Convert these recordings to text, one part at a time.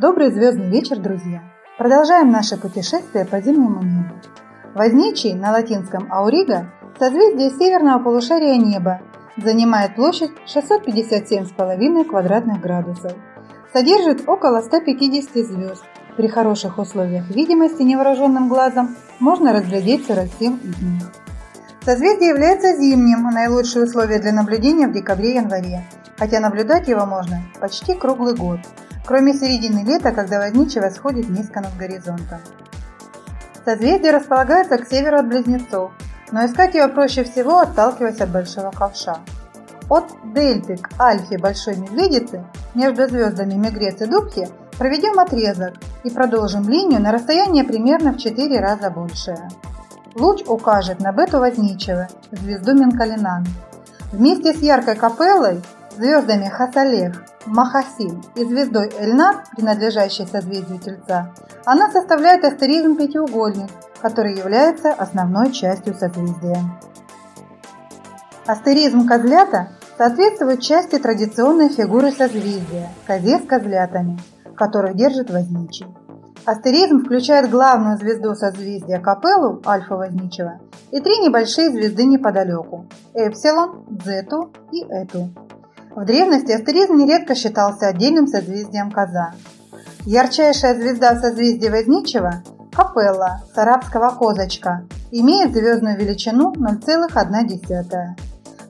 Добрый звездный вечер, друзья! Продолжаем наше путешествие по зимнему небу. Возничий на латинском Аурига созвездие северного полушария неба занимает площадь 657,5 квадратных градусов. Содержит около 150 звезд. При хороших условиях видимости невооруженным глазом можно разглядеть 47 из них. Созвездие является зимним, наилучшие условия для наблюдения в декабре-январе, хотя наблюдать его можно почти круглый год – кроме середины лета, когда возничий восходит низко над горизонтом. Созвездие располагается к северу от Близнецов, но искать его проще всего, отталкиваясь от Большого Ковша. От Дельты к Альфе Большой Медведицы между звездами Мегрец и Дубки проведем отрезок и продолжим линию на расстояние примерно в 4 раза большее. Луч укажет на Бету Возничего, звезду Менкалинан. Вместе с яркой капеллой, звездами Хасалех Махасин и звездой Эльнар, принадлежащей созвездию Тельца, она составляет астеризм пятиугольник, который является основной частью созвездия. Астеризм Козлята соответствует части традиционной фигуры созвездия – козе с козлятами, которую держит Возничий. Астеризм включает главную звезду созвездия Капеллу, Альфа Возничего, и три небольшие звезды неподалеку – Эпсилон, Зету и Эту. В древности астеризм нередко считался отдельным созвездием Коза. Ярчайшая звезда созвездия Возничего – Капелла с арабского козочка, имеет звездную величину 0,1.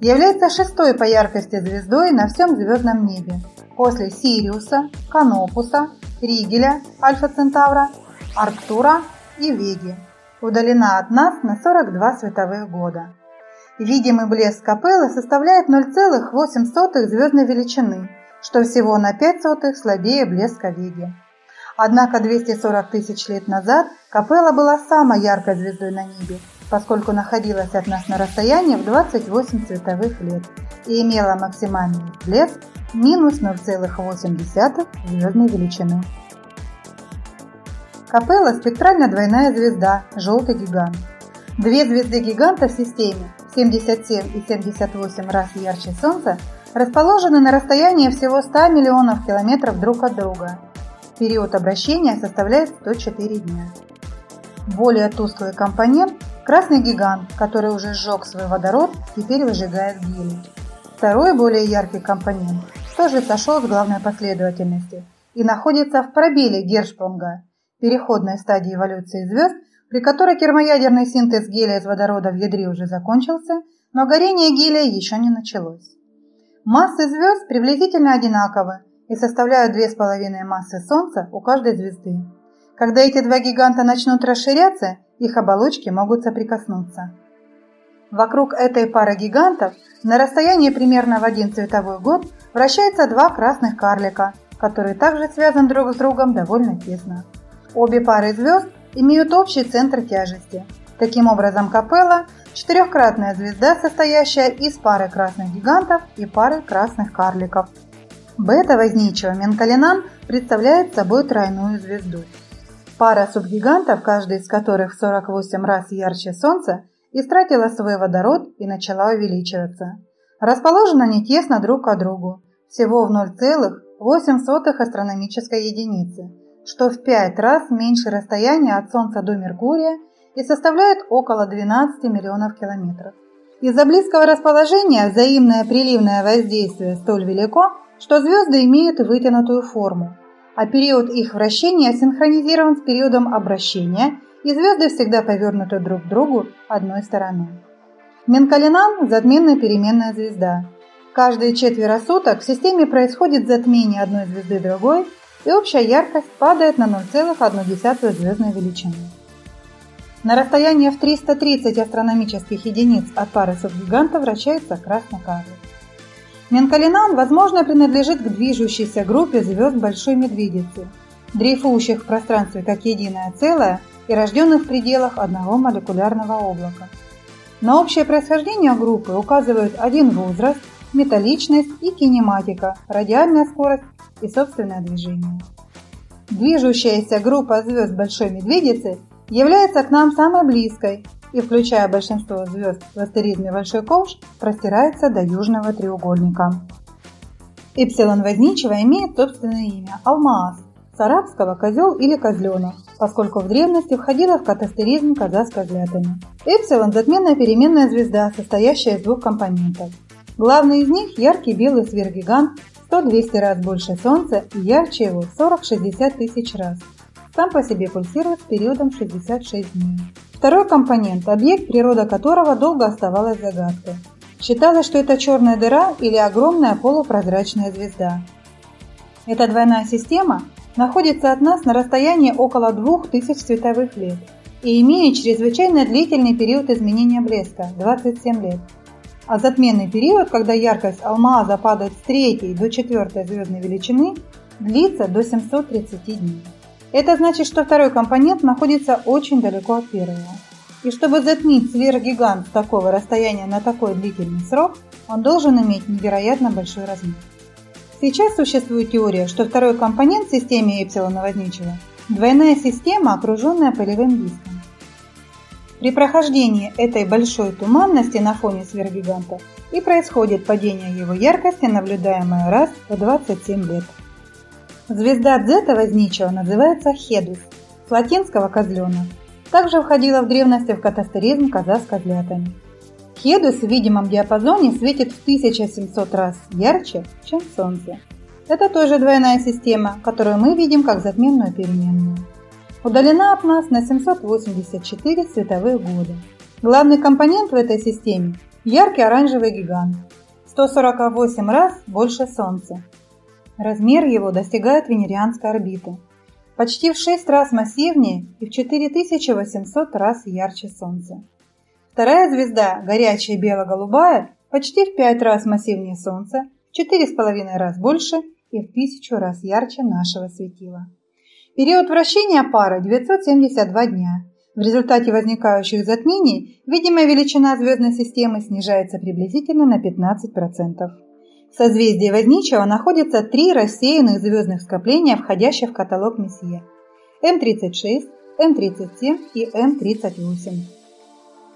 Является шестой по яркости звездой на всем звездном небе, после Сириуса, Канопуса, Ригеля, Альфа Центавра, Арктура и Веги. Удалена от нас на 42 световых года. Видимый блеск капеллы составляет 0,08 звездной величины, что всего на 5 сотых слабее блеска Веги. Однако 240 тысяч лет назад капелла была самой яркой звездой на небе, поскольку находилась от нас на расстоянии в 28 световых лет и имела максимальный блеск минус 0,8 звездной величины. Капелла – спектрально двойная звезда, желтый гигант. Две звезды гиганта в системе 77 и 78 раз ярче Солнца, расположены на расстоянии всего 100 миллионов километров друг от друга. Период обращения составляет 104 дня. Более тусклый компонент – красный гигант, который уже сжег свой водород, теперь выжигает гелий. Второй, более яркий компонент, тоже сошел с главной последовательности и находится в пробеле Гершпунга, переходной стадии эволюции звезд, при которой термоядерный синтез гелия из водорода в ядре уже закончился, но горение гелия еще не началось. Массы звезд приблизительно одинаковы и составляют две с половиной массы Солнца у каждой звезды. Когда эти два гиганта начнут расширяться, их оболочки могут соприкоснуться. Вокруг этой пары гигантов на расстоянии примерно в один цветовой год вращаются два красных карлика, которые также связаны друг с другом довольно тесно. Обе пары звезд имеют общий центр тяжести. Таким образом, Капелла – четырехкратная звезда, состоящая из пары красных гигантов и пары красных карликов. Бета возничего Менкалинан представляет собой тройную звезду. Пара субгигантов, каждый из которых в 48 раз ярче Солнца, истратила свой водород и начала увеличиваться. Расположены они тесно друг к другу, всего в 0,08 астрономической единицы – что в 5 раз меньше расстояния от Солнца до Меркурия и составляет около 12 миллионов километров. Из-за близкого расположения взаимное приливное воздействие столь велико, что звезды имеют вытянутую форму, а период их вращения синхронизирован с периодом обращения, и звезды всегда повернуты друг к другу одной стороной. Менкалинан – затменная переменная звезда. Каждые четверо суток в системе происходит затмение одной звезды другой – и общая яркость падает на 0,1 звездной величины. На расстоянии в 330 астрономических единиц от пары субгиганта вращается красный карлик. Менкалинан, возможно, принадлежит к движущейся группе звезд Большой Медведицы, дрейфующих в пространстве как единое целое и рожденных в пределах одного молекулярного облака. На общее происхождение группы указывают один возраст, металличность и кинематика, радиальная скорость и собственное движение. Движущаяся группа звезд Большой Медведицы является к нам самой близкой и, включая большинство звезд в астеризме Большой Ковш, простирается до Южного треугольника. Эпсилон Возничего имеет собственное имя – Алмаас, с арабского козел или козленок, поскольку в древности входила в катастеризм коза с козлятами. Эпсилон – затменная переменная звезда, состоящая из двух компонентов. Главный из них – яркий белый сверхгигант 100-200 раз больше Солнца и ярче его 40-60 тысяч раз. Сам по себе пульсирует с периодом 66 дней. Второй компонент – объект, природа которого долго оставалась загадкой. Считалось, что это черная дыра или огромная полупрозрачная звезда. Эта двойная система находится от нас на расстоянии около 2000 световых лет и имеет чрезвычайно длительный период изменения блеска – 27 лет. А затменный период, когда яркость алмаза падает с третьей до четвертой звездной величины, длится до 730 дней. Это значит, что второй компонент находится очень далеко от первого. И чтобы затмить сверхгигант с такого расстояния на такой длительный срок, он должен иметь невероятно большой размер. Сейчас существует теория, что второй компонент в системе Эпсилона Возничего – двойная система, окруженная полевым диском. При прохождении этой большой туманности на фоне сверхгиганта и происходит падение его яркости, наблюдаемое раз в 27 лет. Звезда Дзета Возничего называется Хедус, с латинского «козленок». Также входила в древности в катастеризм коза с козлятами. Хедус в видимом диапазоне светит в 1700 раз ярче, чем Солнце. Это тоже двойная система, которую мы видим как затменную переменную. Удалена от нас на 784 световых года. Главный компонент в этой системе – яркий оранжевый гигант, 148 раз больше Солнца. Размер его достигает венерианской орбиты, почти в 6 раз массивнее и в 4800 раз ярче Солнца. Вторая звезда, горячая бело-голубая, почти в 5 раз массивнее Солнца, в 4,5 раз больше и в 1000 раз ярче нашего светила. Период вращения пары 972 дня. В результате возникающих затмений видимая величина звездной системы снижается приблизительно на 15%. В созвездии Возничего находятся три рассеянных звездных скопления, входящих в каталог Мессия – М36, М37 и М38.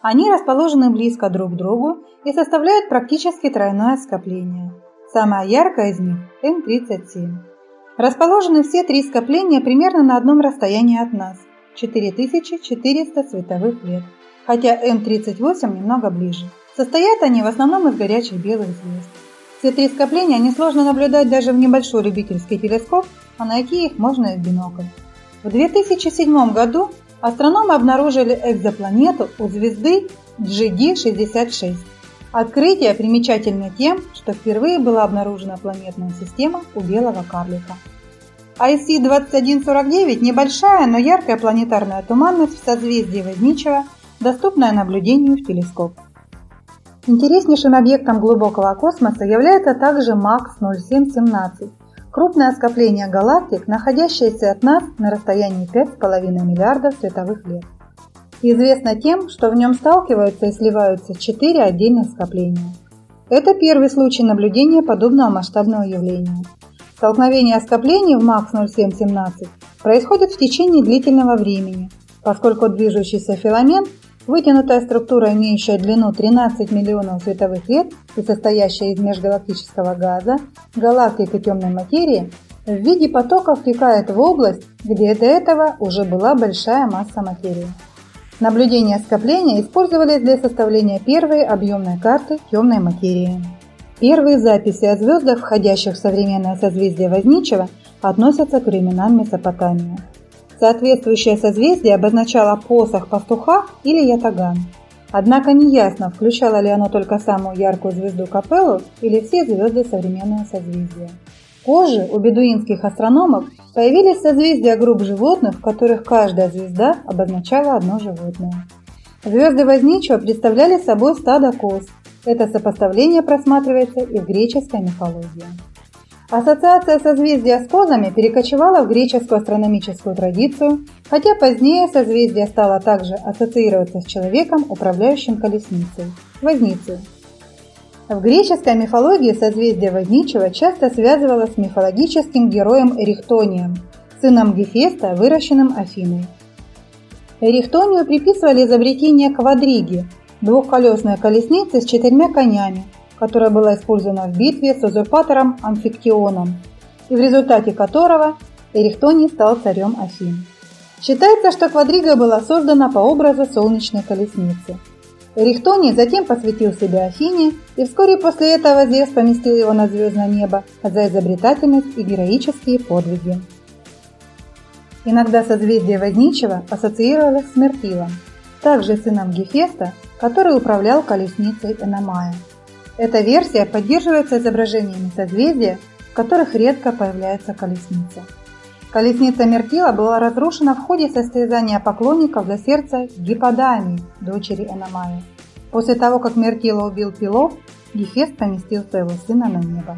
Они расположены близко друг к другу и составляют практически тройное скопление. Самое яркое из них – М37. Расположены все три скопления примерно на одном расстоянии от нас – 4400 световых лет, хотя М38 немного ближе. Состоят они в основном из горячих белых звезд. Все три скопления несложно наблюдать даже в небольшой любительский телескоп, а найти их можно и в бинокль. В 2007 году Астрономы обнаружили экзопланету у звезды GD66. Открытие примечательно тем, что впервые была обнаружена планетная система у белого карлика. IC-2149 – небольшая, но яркая планетарная туманность в созвездии Возничего, доступная наблюдению в телескоп. Интереснейшим объектом глубокого космоса является также МАКС 0717, Крупное скопление галактик, находящееся от нас на расстоянии 5,5 миллиардов световых лет. Известно тем, что в нем сталкиваются и сливаются четыре отдельных скопления. Это первый случай наблюдения подобного масштабного явления. Столкновение скоплений в МАКС 0717 происходит в течение длительного времени, поскольку движущийся филамент Вытянутая структура, имеющая длину 13 миллионов световых лет и состоящая из межгалактического газа, галактик и темной материи, в виде потока втекает в область, где до этого уже была большая масса материи. Наблюдения скопления использовались для составления первой объемной карты темной материи. Первые записи о звездах, входящих в современное созвездие Возничего, относятся к временам Месопотамии. Соответствующее созвездие обозначало посох пастуха или ятаган. Однако неясно, включало ли оно только самую яркую звезду Капеллу или все звезды современного созвездия. Позже у бедуинских астрономов появились созвездия групп животных, в которых каждая звезда обозначала одно животное. Звезды Возничего представляли собой стадо коз. Это сопоставление просматривается и в греческой мифологии. Ассоциация созвездия с козами перекочевала в греческую астрономическую традицию, хотя позднее созвездие стало также ассоциироваться с человеком, управляющим колесницей – возницей. В греческой мифологии созвездие Возничего часто связывалось с мифологическим героем Эрихтонием, сыном Гефеста, выращенным Афиной. Эрихтонию приписывали изобретение квадриги – двухколесной колесницы с четырьмя конями – которая была использована в битве с узурпатором Амфиктионом, и в результате которого Эрихтоний стал царем Афин. Считается, что квадрига была создана по образу солнечной колесницы. Эрихтоний затем посвятил себя Афине, и вскоре после этого Зевс поместил его на звездное небо за изобретательность и героические подвиги. Иногда созвездие Возничего ассоциировалось с Мертилом, также сыном Гефеста, который управлял колесницей Эномая. Эта версия поддерживается изображениями созвездия, в которых редко появляется колесница. Колесница Мертила была разрушена в ходе состязания поклонников за сердце Гипподамии, дочери Эномая. После того, как Мертила убил Пилов, Гефест поместил своего сына на небо.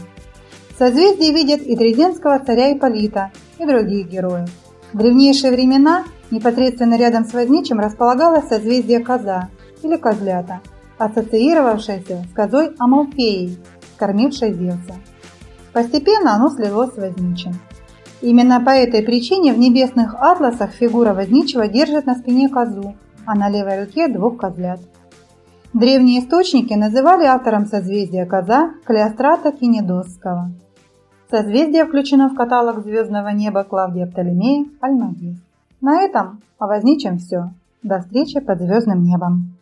В созвездии видят и Трезенского царя Ипполита, и других героев. В древнейшие времена непосредственно рядом с Возничим располагалось созвездие Коза или Козлята, ассоциировавшееся с козой Амалфеей, кормившей Зевса. Постепенно оно слилось с Возничим. Именно по этой причине в небесных атласах фигура Возничего держит на спине козу, а на левой руке двух козлят. Древние источники называли автором созвездия коза Клеострата Кинедосского. Созвездие включено в каталог звездного неба Клавдия Птолемея Альмагис. На этом о возничем все. До встречи под звездным небом.